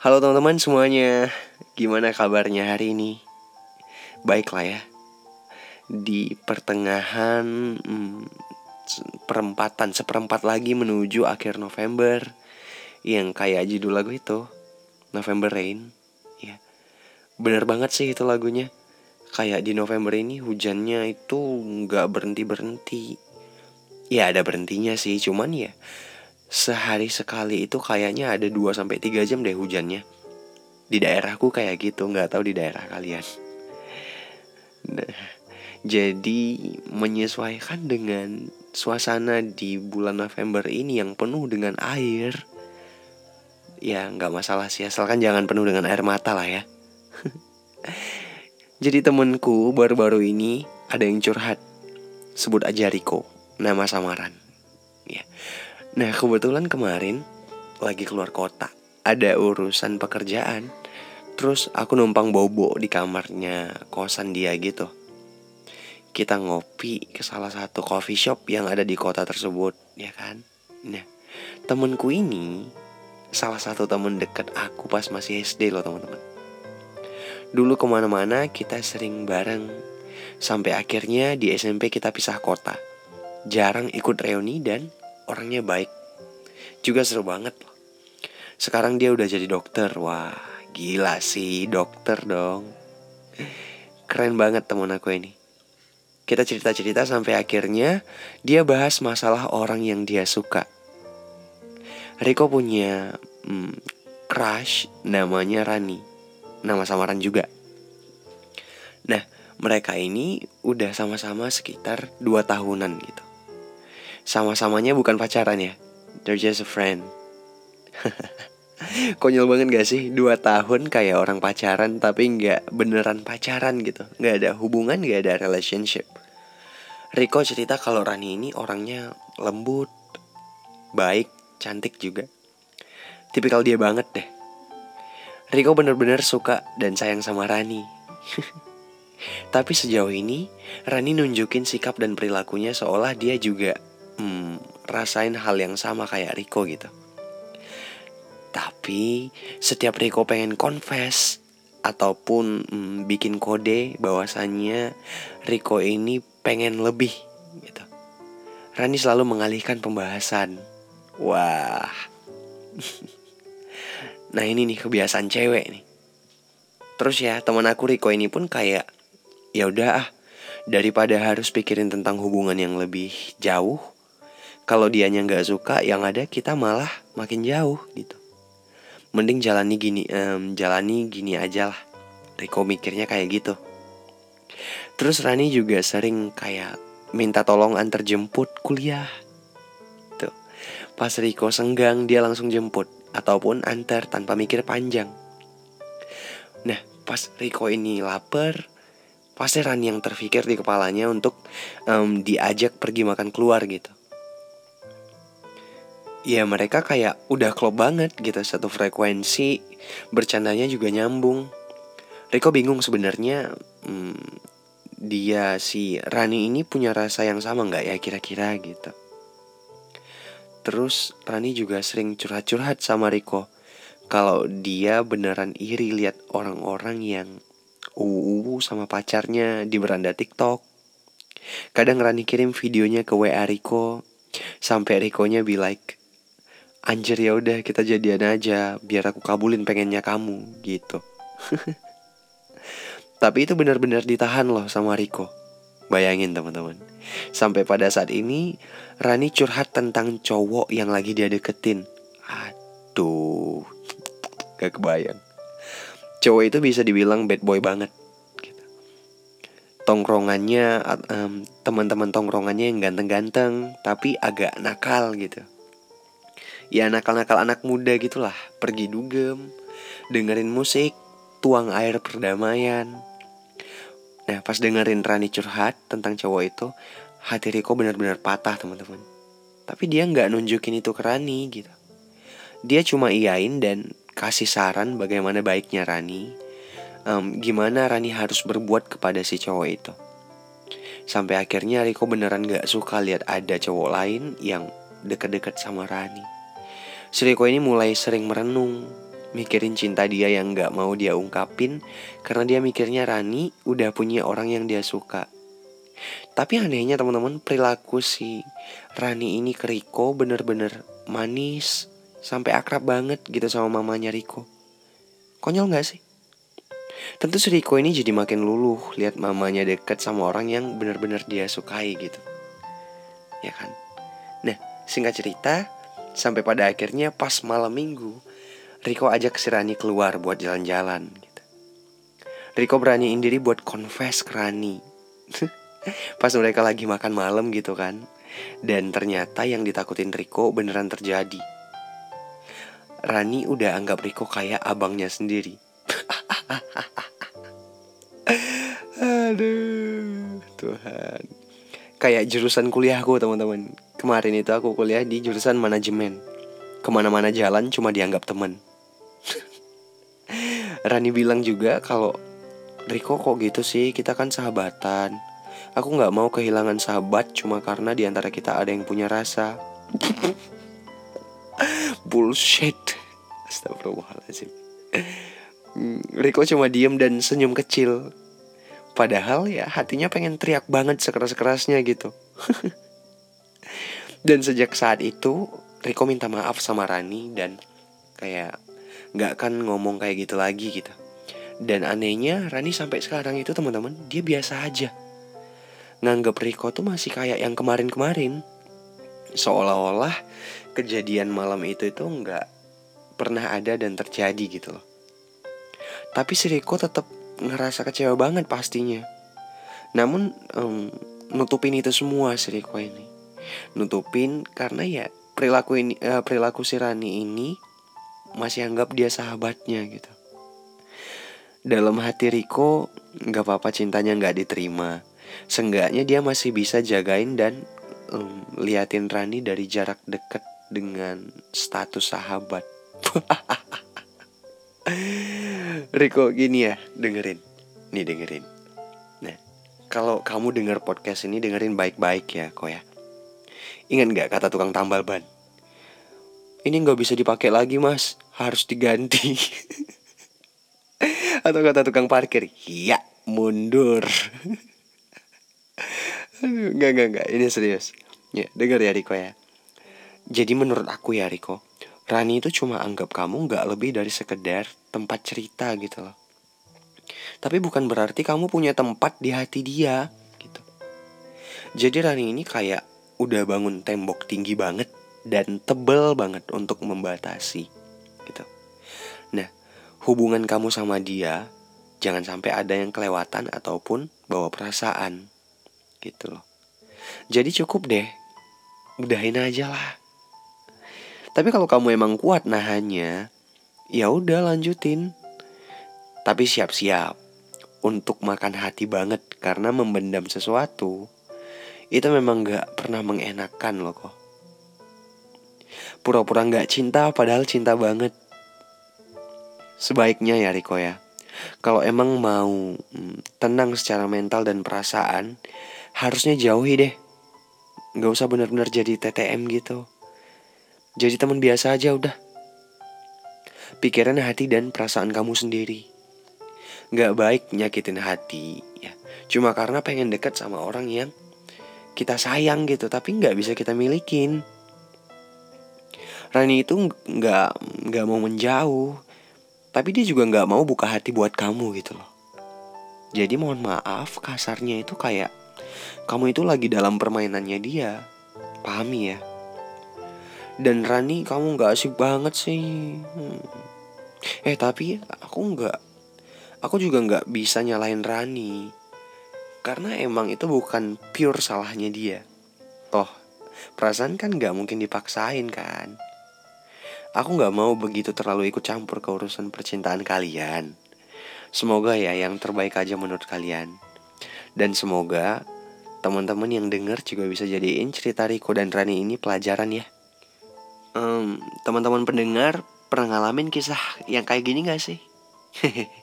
Halo teman-teman semuanya, gimana kabarnya hari ini? Baiklah ya. Di pertengahan hmm, perempatan seperempat lagi menuju akhir November yang kayak judul lagu itu November Rain ya bener banget sih itu lagunya kayak di November ini hujannya itu nggak berhenti berhenti ya ada berhentinya sih cuman ya sehari sekali itu kayaknya ada 2 sampai tiga jam deh hujannya. Di daerahku kayak gitu nggak tahu di daerah kalian. Nah, jadi menyesuaikan dengan suasana di bulan November ini yang penuh dengan air ya nggak masalah sih asalkan jangan penuh dengan air mata lah ya. Jadi temenku baru-baru ini ada yang curhat sebut aja Riko nama samaran. Ya nah kebetulan kemarin lagi keluar kota ada urusan pekerjaan. Terus aku numpang bobo di kamarnya kosan dia gitu. Kita ngopi ke salah satu coffee shop yang ada di kota tersebut ya kan? Nah temenku ini salah satu temen deket aku pas masih SD loh teman-teman. Dulu ke mana-mana kita sering bareng. Sampai akhirnya di SMP kita pisah kota. Jarang ikut reuni dan orangnya baik. Juga seru banget. Loh Sekarang dia udah jadi dokter. Wah gila sih dokter dong. Keren banget temen aku ini. Kita cerita-cerita sampai akhirnya Dia bahas masalah orang yang dia suka. Riko punya hmm, crush namanya Rani, nama samaran juga. Nah, mereka ini udah sama-sama sekitar 2 tahunan gitu. Sama-samanya bukan pacaran ya, they're just a friend. Konyol banget gak sih? Dua tahun kayak orang pacaran tapi nggak beneran pacaran gitu. Nggak ada hubungan, nggak ada relationship. Riko cerita kalau Rani ini orangnya lembut, baik, cantik juga. Tipikal dia banget deh. Riko bener-bener suka dan sayang sama Rani. Tapi sejauh ini, Rani nunjukin sikap dan perilakunya seolah dia juga hmm, rasain hal yang sama kayak Riko gitu. Tapi setiap Riko pengen confess ataupun hmm, bikin kode bahwasannya Riko ini pengen lebih gitu. Rani selalu mengalihkan pembahasan Wah. nah ini nih kebiasaan cewek nih. Terus ya teman aku Riko ini pun kayak ya udah ah daripada harus pikirin tentang hubungan yang lebih jauh. Kalau dianya nggak suka, yang ada kita malah makin jauh gitu. Mending jalani gini, um, jalani gini aja lah. Riko mikirnya kayak gitu. Terus Rani juga sering kayak minta tolong antar jemput kuliah Pas Riko senggang dia langsung jemput Ataupun antar tanpa mikir panjang Nah pas Riko ini lapar Pasti Rani yang terpikir di kepalanya untuk um, diajak pergi makan keluar gitu Ya mereka kayak udah klop banget gitu. Satu frekuensi Bercandanya juga nyambung. Riko bingung sebenarnya hmm, Dia si Rani ini punya rasa yang sama nggak ya kira-kira gitu. Terus Rani juga sering curhat-curhat sama Riko. Kalau dia beneran iri lihat orang-orang yang uu sama pacarnya di beranda TikTok. Kadang Rani kirim videonya ke WA Riko. Sampai Rikonya be like Anjir ya udah kita jadian aja biar aku kabulin pengennya kamu gitu. Tapi itu benar-benar ditahan loh sama Riko. Bayangin teman-teman. Sampai pada saat ini Rani curhat tentang cowok yang lagi dia deketin Aduh Gak kebayang Cowok itu bisa dibilang bad boy banget gitu. Tongkrongannya um, Teman-teman tongkrongannya yang ganteng-ganteng Tapi agak nakal gitu Ya nakal-nakal anak muda gitulah. Pergi dugem Dengerin musik Tuang air perdamaian. Nah pas dengerin Rani curhat tentang cowok itu Hati Riko benar-benar patah teman-teman. Tapi dia nggak nunjukin itu ke Rani gitu. Dia cuma iyain dan kasih saran bagaimana baiknya Rani um, Gimana Rani harus berbuat kepada si cowok itu. Sampai akhirnya Riko beneran gak suka lihat ada cowok lain yang deket-deket sama Rani Si Riko ini mulai sering merenung Mikirin cinta dia yang gak mau dia ungkapin Karena dia mikirnya Rani udah punya orang yang dia suka Tapi anehnya teman-teman perilaku si Rani ini ke Riko bener-bener manis Sampai akrab banget gitu sama mamanya Riko Konyol gak sih? Tentu si Riko ini jadi makin luluh Lihat mamanya deket sama orang yang bener-bener dia sukai gitu Ya kan? Nah singkat cerita Sampai pada akhirnya pas malam minggu Riko ajak si Rani keluar buat jalan-jalan gitu. Riko beraniin diri buat confess ke Rani. Pas mereka lagi makan malam gitu kan. Dan ternyata yang ditakutin Riko beneran terjadi. Rani udah anggap Riko kayak abangnya sendiri. Aduh Tuhan. Kayak jurusan kuliahku teman-teman Kemarin itu aku kuliah di jurusan manajemen. Ke mana-mana jalan cuma dianggap teman Rani bilang juga kalau Riko kok gitu sih? Kita kan sahabatan. Aku gak mau kehilangan sahabat cuma karena di antara kita ada yang punya rasa. Bullshit. Astagfirullahaladzim. Hmm, Riko cuma diem dan senyum kecil. Padahal ya hatinya pengen teriak banget sekeras-kerasnya gitu Dan sejak saat itu Riko minta maaf sama Rani dan kayak nggak akan ngomong kayak gitu lagi gitu. Dan anehnya Rani sampai sekarang itu teman-teman dia biasa aja. Nganggap Riko tuh masih kayak yang kemarin-kemarin. Seolah-olah kejadian malam itu itu nggak pernah ada dan terjadi gitu loh. Tapi si Riko tetap ngerasa kecewa banget pastinya. Namun um, nutupin itu semua si Riko ini. Nutupin karena ya perilaku ini uh, perilaku si Rani ini masih anggap dia sahabatnya gitu. Dalam hati Riko nggak apa-apa cintanya nggak diterima. Seenggaknya dia masih bisa jagain dan um, liatin Rani dari jarak dekat dengan status sahabat. Riko gini ya, dengerin. Nih dengerin. Nah, kalau kamu denger podcast ini dengerin baik-baik ya, kok ya. Ingat nggak kata tukang tambal ban? Ini nggak bisa dipakai lagi mas. Harus diganti. Atau kata tukang parkir ya mundur. Aduh, nggak nggak nggak. Ini serius. Ya dengar ya Riko ya. Jadi menurut aku ya Riko Rani itu cuma anggap kamu nggak lebih dari sekedar tempat cerita gitu loh. Tapi bukan berarti kamu punya tempat di hati dia gitu. Jadi Rani ini kayak udah bangun tembok tinggi banget dan tebel banget untuk membatasi gitu. Nah, hubungan kamu sama dia jangan sampai ada yang kelewatan ataupun bawa perasaan gitu loh. Jadi cukup deh, udahin aja lah. Tapi kalau kamu emang kuat nahannya, ya udah lanjutin. Tapi siap-siap untuk makan hati banget karena membendam sesuatu itu memang gak pernah mengenakan loh kok pura-pura nggak cinta padahal cinta banget. Sebaiknya ya Riko ya, kalau emang mau hmm, tenang secara mental dan perasaan, harusnya jauhi deh. Gak usah benar-benar jadi TTM gitu. Jadi teman biasa aja udah. Pikiran hati dan perasaan kamu sendiri. Gak baik nyakitin hati ya. Cuma karena pengen deket sama orang yang kita sayang gitu, tapi gak bisa kita milikin. Rani itu nggak nggak mau menjauh, tapi dia juga nggak mau buka hati buat kamu gitu loh. Jadi mohon maaf kasarnya itu kayak kamu itu lagi dalam permainannya dia, pahami ya. Dan Rani kamu nggak asik banget sih. Hmm. Eh tapi aku nggak, aku juga nggak bisa nyalain Rani. Karena emang itu bukan pure salahnya dia. Toh, perasaan kan nggak mungkin dipaksain kan. Aku gak mau begitu terlalu ikut campur ke urusan percintaan kalian. Semoga ya yang terbaik aja menurut kalian. Dan semoga teman-teman yang denger juga bisa jadiin cerita Riko dan Rani ini pelajaran ya. Um, teman-teman pendengar pernah ngalamin kisah yang kayak gini gak sih?